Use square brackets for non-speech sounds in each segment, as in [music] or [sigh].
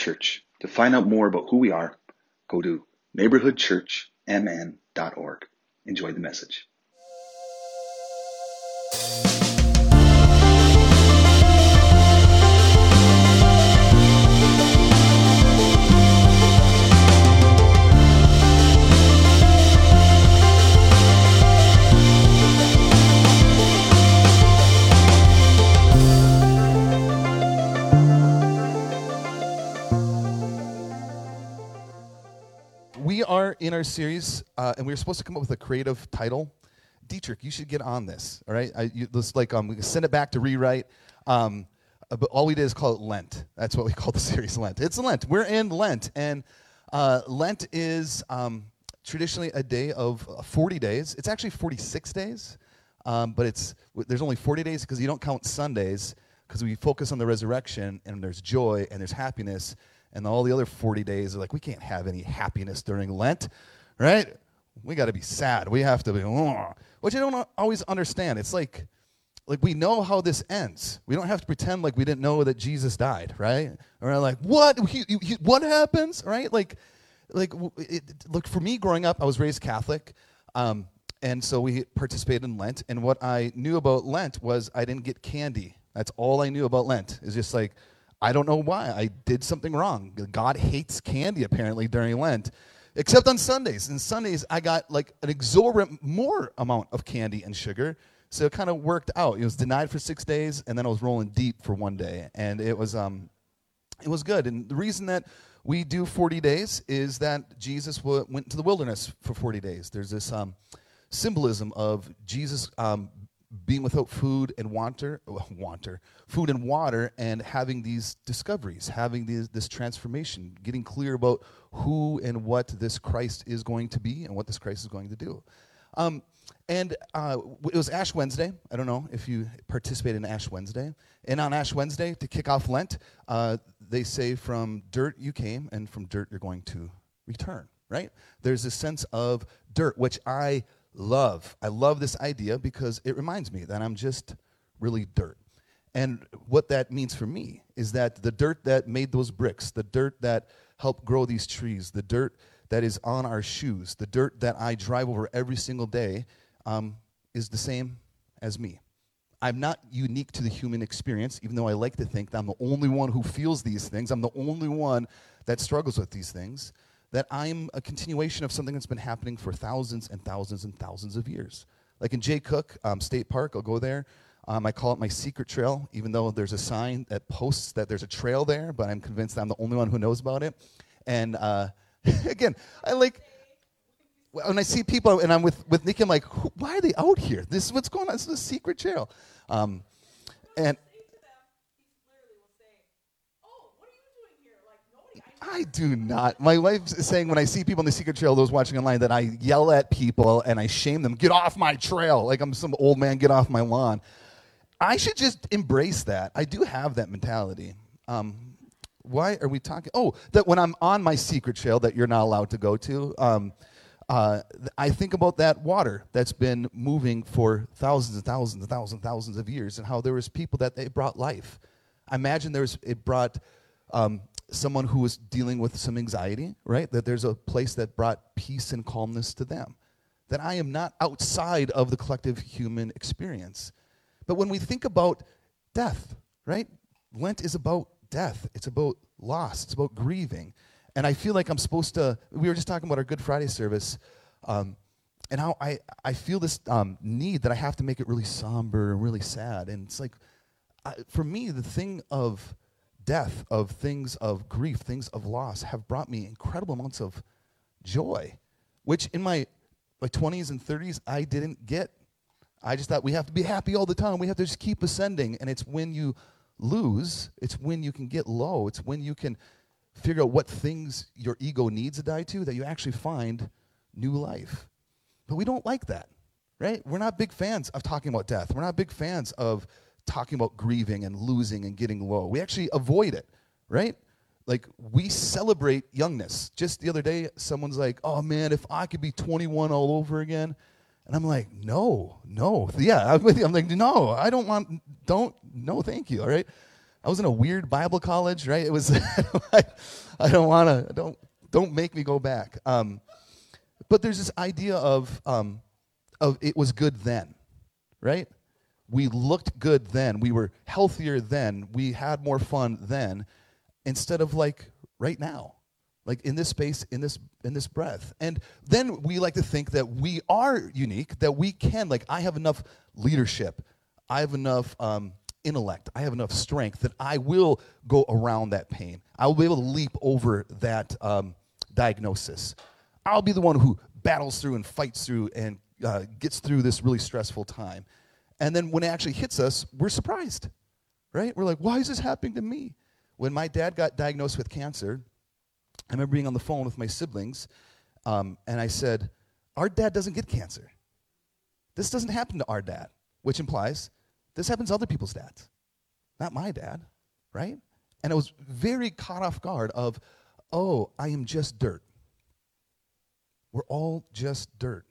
Church. To find out more about who we are, go to neighborhoodchurchmn.org. Enjoy the message. In our series, uh, and we were supposed to come up with a creative title. Dietrich, you should get on this. All right, I, you, this like um, we can send it back to rewrite. Um, uh, but all we did is call it Lent. That's what we [laughs] call the series Lent. It's Lent. We're in Lent, and uh, Lent is um, traditionally a day of uh, 40 days. It's actually 46 days, um, but it's there's only 40 days because you don't count Sundays because we focus on the resurrection and there's joy and there's happiness and all the other 40 days are like we can't have any happiness during lent right? We got to be sad. We have to be which i don't always understand. It's like like we know how this ends. We don't have to pretend like we didn't know that jesus died right? Or like what? He, he, what happens? Right? Like like it, look for me growing up i was raised catholic um, and so we participated in lent and what i knew about lent was i didn't get candy. That's all i knew about lent. Is just like I don't know why. I did something wrong. God hates candy apparently during Lent, except on Sundays. And Sundays, I got like an exorbitant more amount of candy and sugar. So it kind of worked out. It was denied for six days, and then I was rolling deep for one day, and it was um, it was good. And the reason that we do 40 days is that Jesus w- went into the wilderness for 40 days. There's this um, symbolism of Jesus um, being without food and water, [laughs] water, food and water, and having these discoveries, having these, this transformation, getting clear about who and what this Christ is going to be and what this Christ is going to do. Um, and uh, it was Ash Wednesday. I don't know if you participated in Ash Wednesday. And on Ash Wednesday, to kick off Lent, uh, they say, From dirt you came, and from dirt you're going to return, right? There's a sense of dirt, which I love. I love this idea because it reminds me that I'm just really dirt. And what that means for me is that the dirt that made those bricks, the dirt that helped grow these trees, the dirt that is on our shoes, the dirt that I drive over every single day, um, is the same as me. I'm not unique to the human experience, even though I like to think that I'm the only one who feels these things. I'm the only one that struggles with these things that I'm a continuation of something that's been happening for thousands and thousands and thousands of years. Like in Jay Cooke um, State Park, I'll go there. Um, I call it my secret trail, even though there's a sign that posts that there's a trail there, but I'm convinced I'm the only one who knows about it. And uh, [laughs] again, I like when I see people and I'm with, with Nikki, I'm like, why are they out here? This is what's going on. This is a secret trail. Um, and I do not. My wife's saying when I see people on the secret trail, those watching online, that I yell at people and I shame them. Get off my trail. Like I'm some old man, get off my lawn. I should just embrace that. I do have that mentality. Um, why are we talking? Oh, that when I'm on my secret trail that you're not allowed to go to, um, uh, I think about that water that's been moving for thousands and thousands and thousands and thousands of years and how there was people that they brought life. I imagine there's, it brought um, someone who was dealing with some anxiety, right? That there's a place that brought peace and calmness to them. That I am not outside of the collective human experience. But when we think about death, right? Lent is about death, it's about loss, it's about grieving. And I feel like I'm supposed to, we were just talking about our Good Friday service, um, and how I, I feel this um, need that I have to make it really somber and really sad. And it's like, I, for me, the thing of death, of things of grief, things of loss have brought me incredible amounts of joy, which in my, my 20s and 30s I didn't get. I just thought we have to be happy all the time. We have to just keep ascending. And it's when you lose, it's when you can get low, it's when you can figure out what things your ego needs to die to that you actually find new life. But we don't like that, right? We're not big fans of talking about death. We're not big fans of talking about grieving and losing and getting low. We actually avoid it, right? Like we celebrate youngness. Just the other day, someone's like, "Oh man, if I could be 21 all over again," and I'm like, "No, no, yeah." I'm with you. I'm like, "No, I don't want. Don't. No, thank you." All right. I was in a weird Bible college, right? It was, [laughs] I, don't want to, don't, don't make me go back. Um, but there's this idea of, um, of it was good then, right? We looked good then. We were healthier then. We had more fun then, instead of like right now, like in this space, in this in this breath. And then we like to think that we are unique, that we can. Like I have enough leadership, I have enough um, intellect, I have enough strength that I will go around that pain. I will be able to leap over that um, diagnosis. I'll be the one who battles through and fights through and uh, gets through this really stressful time. And then when it actually hits us, we're surprised, right? We're like, why is this happening to me? When my dad got diagnosed with cancer, I remember being on the phone with my siblings, um, and I said, Our dad doesn't get cancer. This doesn't happen to our dad, which implies this happens to other people's dads, not my dad, right? And I was very caught off guard of, oh, I am just dirt. We're all just dirt.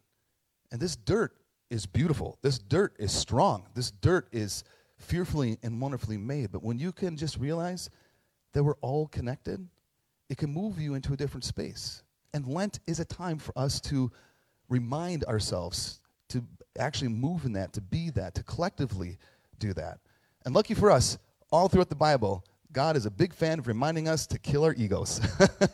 And this dirt is beautiful. This dirt is strong. This dirt is fearfully and wonderfully made. But when you can just realize that we're all connected, it can move you into a different space. And Lent is a time for us to remind ourselves to actually move in that, to be that, to collectively do that. And lucky for us, all throughout the Bible, God is a big fan of reminding us to kill our egos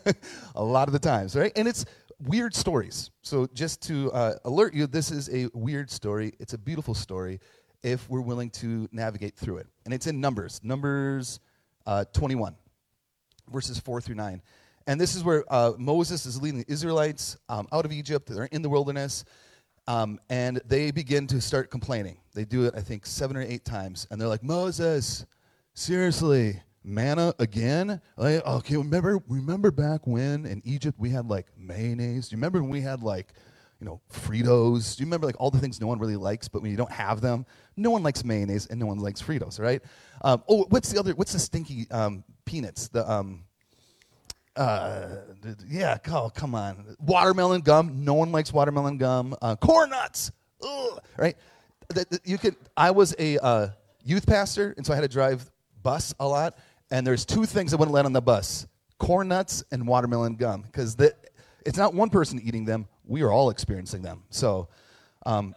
[laughs] a lot of the times, right? And it's weird stories. So, just to uh, alert you, this is a weird story. It's a beautiful story if we're willing to navigate through it. And it's in Numbers, Numbers uh, 21, verses 4 through 9. And this is where uh, Moses is leading the Israelites um, out of Egypt. They're in the wilderness. Um, and they begin to start complaining. They do it, I think, seven or eight times. And they're like, Moses, seriously, manna again? Like, okay, remember, remember back when in Egypt we had like mayonnaise? Do you remember when we had like, you know, Fritos? Do you remember like all the things no one really likes, but when you don't have them, no one likes mayonnaise and no one likes Fritos, right? Um, oh, what's the other? What's the stinky um, peanuts? The um, uh, yeah, oh, come on. Watermelon gum. No one likes watermelon gum. Uh, corn nuts. Ugh, right? You could. I was a uh, youth pastor, and so I had to drive bus a lot. And there's two things I wouldn't let on the bus: corn nuts and watermelon gum, because it's not one person eating them. We are all experiencing them. So, um,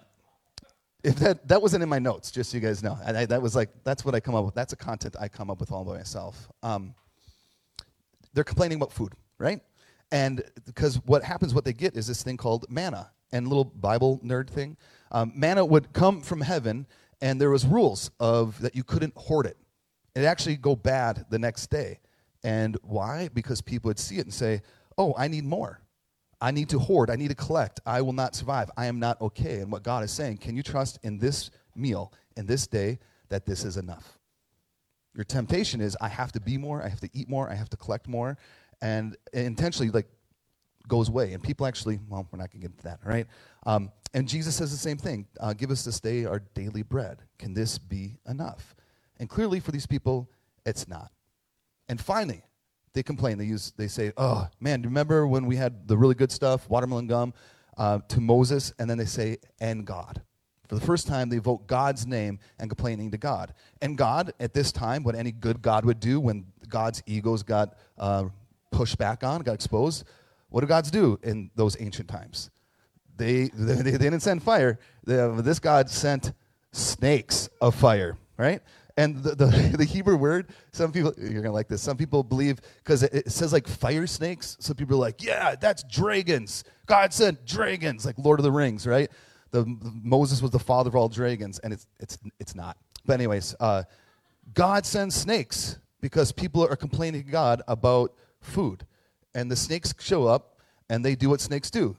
if that that wasn't in my notes, just so you guys know, I, that was like that's what I come up with. That's a content I come up with all by myself. Um, they're complaining about food, right? And because what happens, what they get is this thing called manna. And little Bible nerd thing, um, manna would come from heaven, and there was rules of that you couldn't hoard it. It actually go bad the next day. And why? Because people would see it and say, "Oh, I need more. I need to hoard. I need to collect. I will not survive. I am not okay." And what God is saying, can you trust in this meal, in this day, that this is enough? Your temptation is, I have to be more, I have to eat more, I have to collect more, and intentionally, like, goes away. And people actually, well, we're not going to get into that, right? Um, and Jesus says the same thing uh, Give us this day our daily bread. Can this be enough? And clearly, for these people, it's not. And finally, they complain. They use. They say, "Oh man, remember when we had the really good stuff, watermelon gum, uh, to Moses?" And then they say, "And God." For the first time, they vote God's name and complaining to God. And God, at this time, what any good God would do when God's egos got uh, pushed back on, got exposed, what do gods do in those ancient times? They, [laughs] they, they didn't send fire. They, this God sent snakes of fire, right? And the, the, [laughs] the, Hebrew word, some people, you're going to like this, some people believe, because it, it, says like fire snakes, some people are like, yeah, that's dragons. God sent dragons, like Lord of the Rings, right? the, Moses was the father of all dragons, and it's, it's, it's not. But, anyways, uh, God sends snakes because people are complaining to God about food. And the snakes show up and they do what snakes do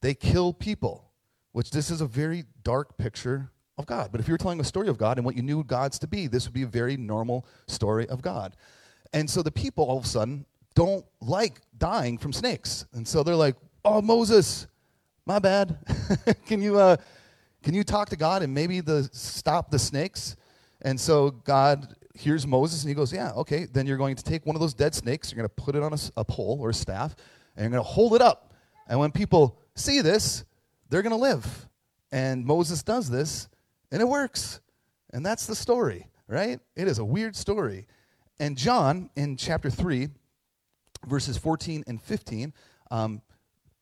they kill people, which this is a very dark picture of God. But if you were telling a story of God and what you knew God's to be, this would be a very normal story of God. And so the people all of a sudden don't like dying from snakes. And so they're like, oh, Moses, my bad. [laughs] can you uh, can you talk to God and maybe the stop the snakes? And so God hears Moses and he goes, yeah, okay. Then you're going to take one of those dead snakes, you're going to put it on a, a pole or a staff, and you're going to hold it up. And when people see this, they're going to live. And Moses does this, and it works. And that's the story, right? It is a weird story. and John in chapter 3, verses 14 and 15, um,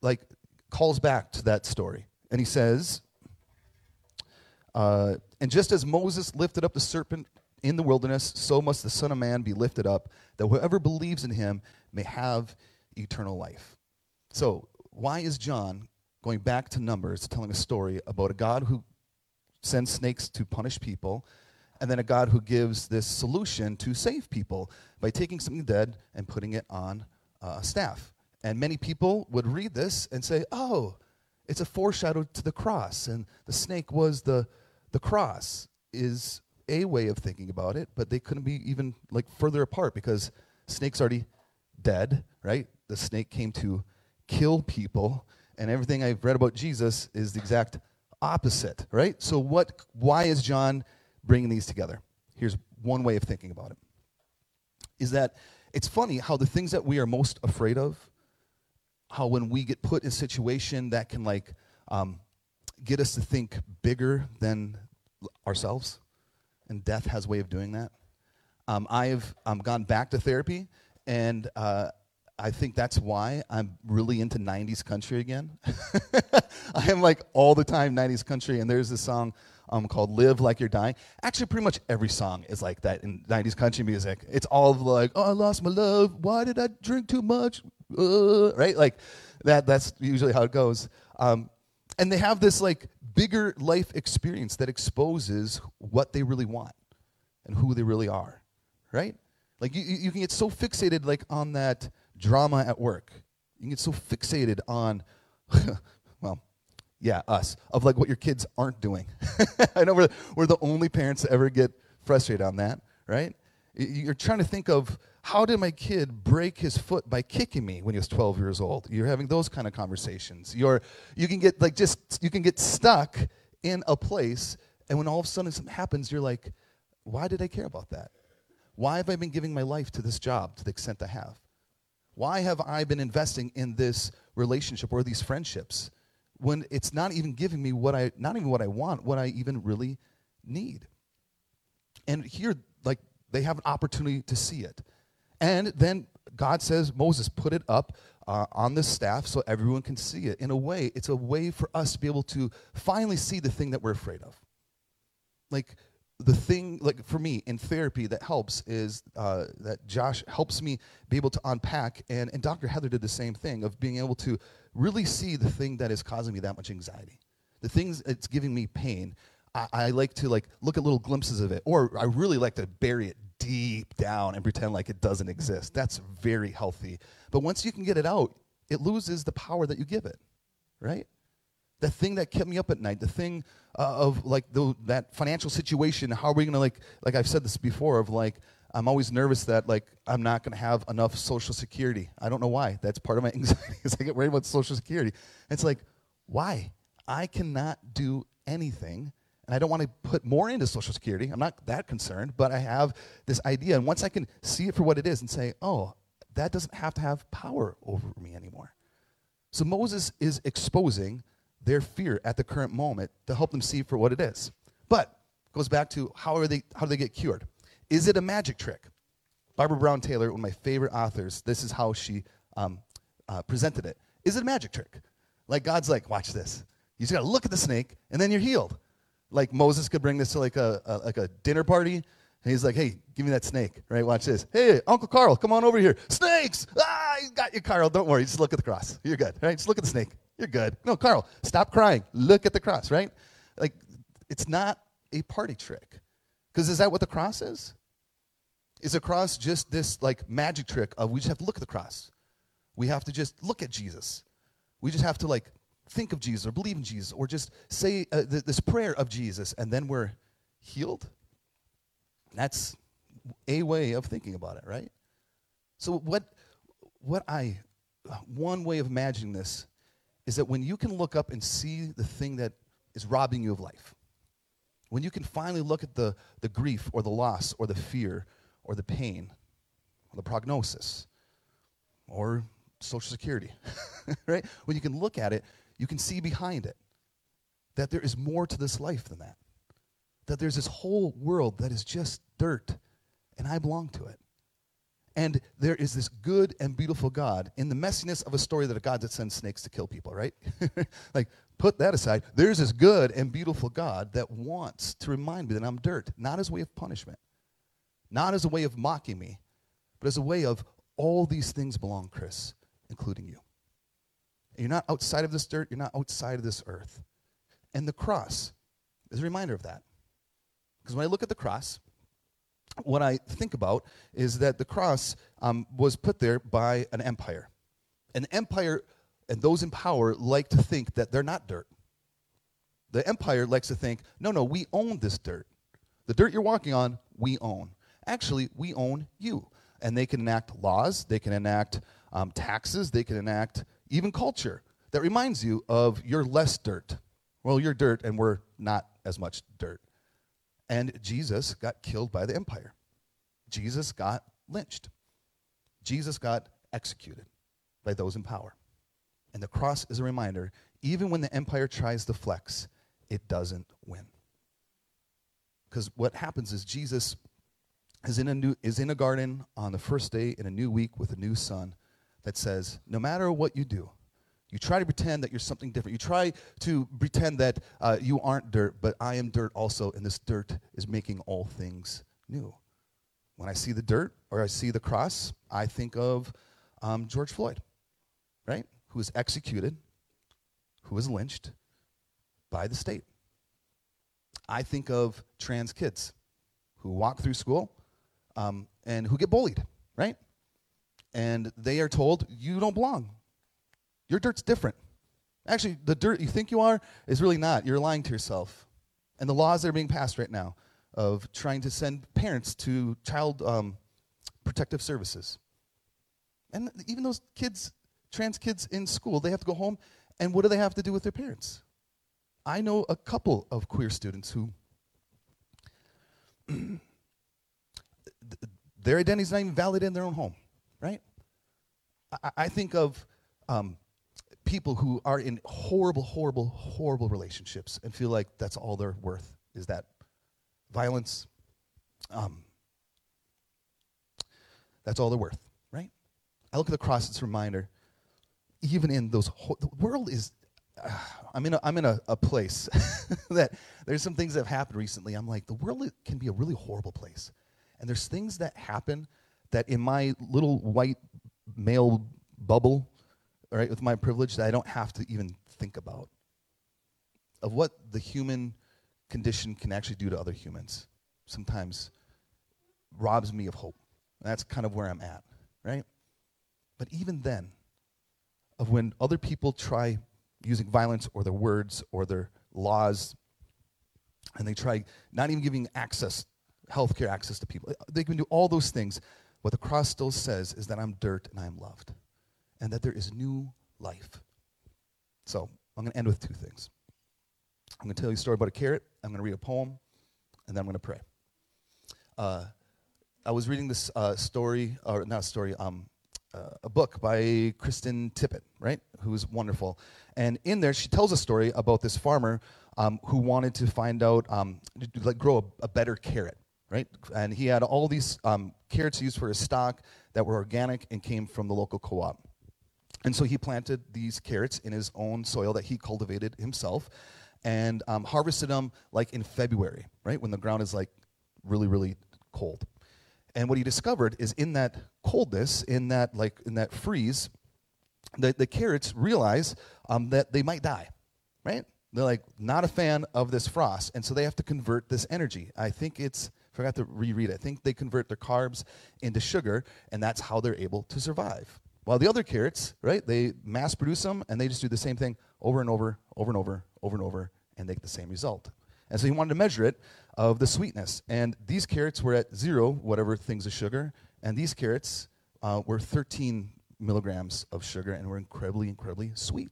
like calls back to that story. And he says, uh, And just as Moses lifted up the serpent in the wilderness, so must the Son of Man be lifted up, that whoever believes in him may have eternal life. So, why is John going back to Numbers, telling a story about a God who sends snakes to punish people, and then a God who gives this solution to save people by taking something dead and putting it on uh, a staff? And many people would read this and say, oh, it's a foreshadow to the cross, and the snake was the, the cross, is a way of thinking about it, but they couldn't be even like further apart because snake's already dead, right? The snake came to kill people, and everything I've read about Jesus is the exact opposite, right? So what why is John bringing these together? Here's one way of thinking about it. Is that it's funny how the things that we are most afraid of, how when we get put in a situation that can like um, get us to think bigger than ourselves, and death has a way of doing that. Um, I've um, gone back to therapy, and uh, I think that's why I'm really into 90s country again. [laughs] I am like all the time 90s country, and there's this song um, called Live Like You're Dying. Actually, pretty much every song is like that in 90s country music. It's all like, oh, I lost my love. Why did I drink too much? Uh, right? Like that, that's usually how it goes. Um, and they have this like bigger life experience that exposes what they really want and who they really are, right? Like you, you can get so fixated like on that drama at work. You get so fixated on, [laughs] well, yeah, us, of like what your kids aren't doing. [laughs] I know we're, we're the only parents to ever get frustrated on that, right? You're trying to think of how did my kid break his foot by kicking me when he was 12 years old? You're having those kind of conversations. You're, you can get like just, you can get stuck in a place, and when all of a sudden something happens, you're like, why did I care about that? Why have I been giving my life to this job to the extent I have? Why have I been investing in this relationship or these friendships when it's not even giving me what I, not even what I want, what I even really need? And here, like, they have an opportunity to see it. And then God says, Moses, put it up uh, on the staff so everyone can see it. In a way, it's a way for us to be able to finally see the thing that we're afraid of. Like, the thing like for me in therapy that helps is uh, that josh helps me be able to unpack and, and dr heather did the same thing of being able to really see the thing that is causing me that much anxiety the things that's giving me pain. I, I like to like look at little glimpses of it or i really like to bury it deep down and pretend like it doesn't exist. That's very healthy. But once you can get it out it loses the power that you give it right the thing that kept me up at night, the thing uh, of like the, that financial situation. How are we gonna like like I've said this before of like I'm always nervous that like I'm not gonna have enough social security. I don't know why. That's part of my [laughs] anxiety is I get worried about social security. it's like why I cannot do anything. And I don't want to put more into Social Security. I'm not that concerned, but I have this idea. And once I can see it for what it is and say, oh, that doesn't have to have power over me anymore. So Moses is exposing their fear at the current moment to help them see for what it is. But goes back to how are they how do they get cured? Is it a magic trick? Barbara Brown Taylor, one of my favorite authors, this is how she um, uh, presented it. Is it a magic trick? Like God's like, watch this. You just got to look at the snake, and then you're healed. Like Moses could bring this to like a, a like a dinner party, and he's like, hey, give me that snake, right? Watch this. Hey, Uncle Carl, come on over here. Snakes! Ah, you got you, Carl. Don't worry. Just look at the cross. You're good, right? Just look at the snake. You're good. No, Carl, stop crying. Look at the cross, right? Like, it's not a party trick. Because is that what the cross is? Is a cross just this like magic trick of we just have to look at the cross? We have to just look at Jesus. We just have to like think of Jesus or believe in Jesus or just say uh, th- this prayer of Jesus and then we're healed? That's a way of thinking about it, right? So what what I one way of imagining this is that when you can look up and see the thing that is robbing you of life, when you can finally look at the, the grief or the loss or the fear or the pain or the prognosis or Social Security, [laughs] right? When you can look at it, you can see behind it that there is more to this life than that. That there's this whole world that is just dirt and I belong to it. And there is this good and beautiful God in the messiness of a story that a God that sends snakes to kill people, right? [laughs] like, put that aside. There's this good and beautiful God that wants to remind me that I'm dirt, not as a way of punishment, not as a way of mocking me, but as a way of all these things belong, Chris, including you. And you're not outside of this dirt, you're not outside of this earth. And the cross is a reminder of that. Because when I look at the cross, what I think about is that the cross um, was put there by an empire. An empire and those in power like to think that they're not dirt. The empire likes to think, no, no, we own this dirt. The dirt you're walking on, we own. Actually, we own you. And they can enact laws, they can enact um, taxes, they can enact even culture that reminds you of your less dirt. Well, you're dirt, and we're not as much dirt. And Jesus got killed by the empire. Jesus got lynched. Jesus got executed by those in power. And the cross is a reminder even when the empire tries to flex, it doesn't win. Because what happens is Jesus is in, a new, is in a garden on the first day in a new week with a new son that says, No matter what you do, you try to pretend that you're something different. You try to pretend that uh, you aren't dirt, but I am dirt also, and this dirt is making all things new. When I see the dirt or I see the cross, I think of um, George Floyd, right? Who was executed, who was lynched by the state. I think of trans kids who walk through school um, and who get bullied, right? And they are told, you don't belong. Your dirt's different. Actually, the dirt you think you are is really not. You're lying to yourself. And the laws that are being passed right now of trying to send parents to child um, protective services. And even those kids, trans kids in school, they have to go home, and what do they have to do with their parents? I know a couple of queer students who [clears throat] their identity is not even valid in their own home, right? I, I think of um, people who are in horrible, horrible, horrible relationships and feel like that's all they're worth is that violence. Um, that's all they're worth, right? I look at the cross, it's a reminder. Even in those, ho- the world is. Uh, I'm in a, I'm in a, a place [laughs] that there's some things that have happened recently. I'm like, the world can be a really horrible place. And there's things that happen that in my little white male bubble right, with my privilege that I don't have to even think about of what the human condition can actually do to other humans. Sometimes robs me of hope. That's kind of where I'm at, right? But even then, of when other people try using violence or their words or their laws, and they try not even giving access, healthcare access to people, they can do all those things. What the cross still says is that I'm dirt and I'm loved and that there is new life. So I'm going to end with two things. I'm going to tell you a story about a carrot. I'm going to read a poem, and then I'm going to pray. Uh, I was reading this uh, story, or not story, um, uh, a book by Krista Tippett, right? Who's wonderful. And in there, she tells a story about this farmer um, who wanted to find out, um, like, grow a, a, better carrot, right? And he had all these um, carrots used for his stock that were organic and came from the local co op. And so he planted these carrots in his own soil that he cultivated himself and um, harvested them like in February, right? When the ground is like really, really cold. And what he discovered is in that coldness, in that like in that freeze, the, the carrots realize um, that they might die, right? They're like not a fan of this frost, and so they have to convert this energy. I think it's forgot to reread it. I think they convert their carbs into sugar, and that's how they're able to survive. While the other carrots, right, they mass produce them and they just do the same thing over and over, over and over, over and over, and they get the same result. And so he wanted to measure it of the sweetness. And these carrots were at zero, whatever things of sugar, and these carrots uh, were 13 milligrams of sugar and were incredibly, incredibly sweet.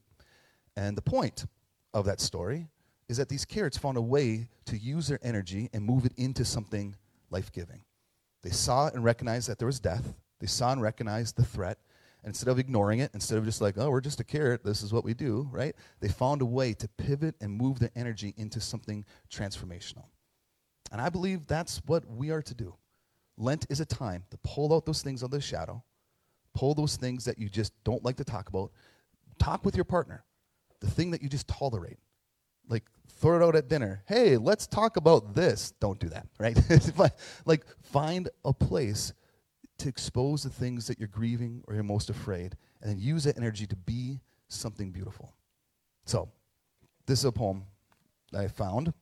And the point of that story is that these carrots found a way to use their energy and move it into something life giving. They saw and recognized that there was death, they saw and recognized the threat, instead of ignoring it, instead of just like, oh, we're just a carrot, this is what we do, right? They found a way to pivot and move their energy into something transformational. And I believe that's what we are to do. Lent is a time to pull out those things of the shadow, pull those things that you just don't like to talk about. Talk with your partner, the thing that you just tolerate. Like, throw it out at dinner. Hey, let's talk about this. Don't do that, right? [laughs] like, find a place to expose the things that you're grieving or you're most afraid, and then use that energy to be something beautiful. So, this is a poem that I found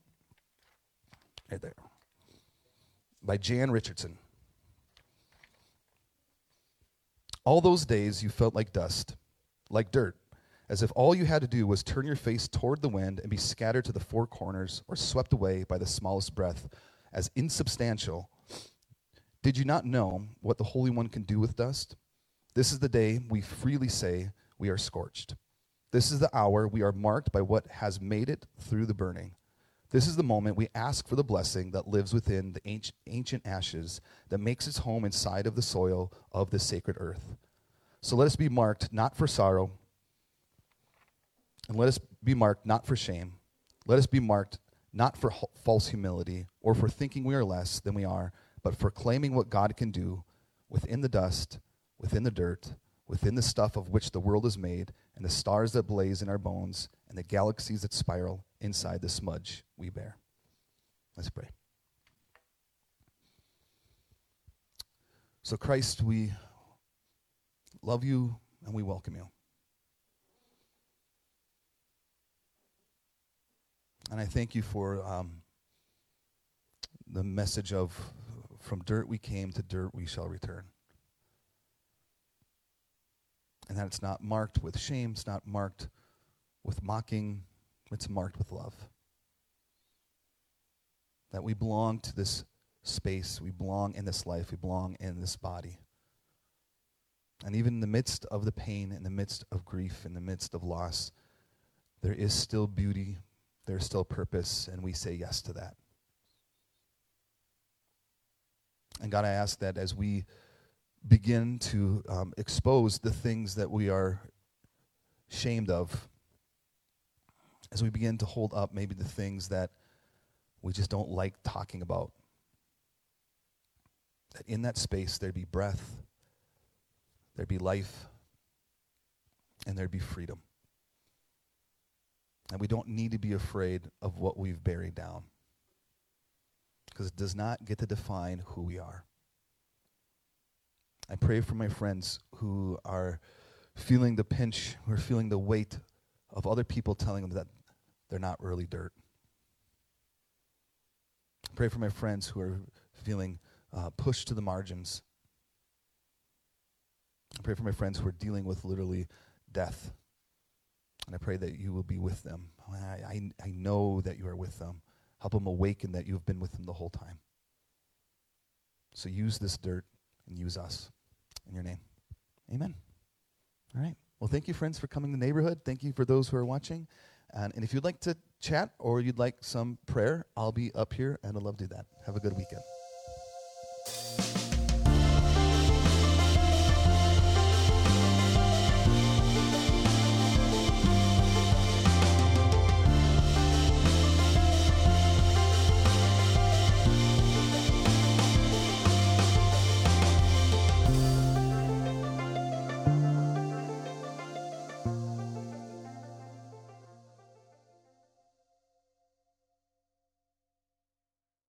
right there by Jan Richardson. All those days you felt like dust, like dirt, as if all you had to do was turn your face toward the wind and be scattered to the four corners or swept away by the smallest breath, as insubstantial. Did you not know what the Holy One can do with dust? This is the day we freely say we are scorched. This is the hour we are marked by what has made it through the burning. This is the moment we ask for the blessing that lives within the ancient ashes that makes its home inside of the soil of the sacred earth. So let us be marked not for sorrow, and let us be marked not for shame. Let us be marked not for false humility or for thinking we are less than we are, but for claiming what God can do within the dust, within the dirt, within the stuff of which the world is made, and the stars that blaze in our bones, and the galaxies that spiral inside the smudge we bear. Let's pray. So, Christ, we love you and we welcome you. And I thank you for um, the message of from dirt we came, to dirt we shall return. And that it's not marked with shame, it's not marked with mocking, it's marked with love. That we belong to this space, we belong in this life, we belong in this body. And even in the midst of the pain, in the midst of grief, in the midst of loss, there is still beauty, there's still purpose, and we say yes to that. And God, I ask that as we begin to um, expose the things that we are shamed of, as we begin to hold up maybe the things that we just don't like talking about, that in that space there'd be breath, there'd be life, and there'd be freedom. And we don't need to be afraid of what we've buried down because it does not get to define who we are. I pray for my friends who are feeling the pinch, who are feeling the weight of other people telling them that they're not really dirt. I pray for my friends who are feeling uh, pushed to the margins. I pray for my friends who are dealing with literally death. And I pray that you will be with them. I, I, I know that you are with them. Help them awaken that you have been with them the whole time. So use this dirt and use us. In your name. Amen. All right. Well, thank you, friends, for coming to the neighborhood. Thank you for those who are watching. And, and if you'd like to chat or you'd like some prayer, I'll be up here and I'd love to do that. Have a good weekend.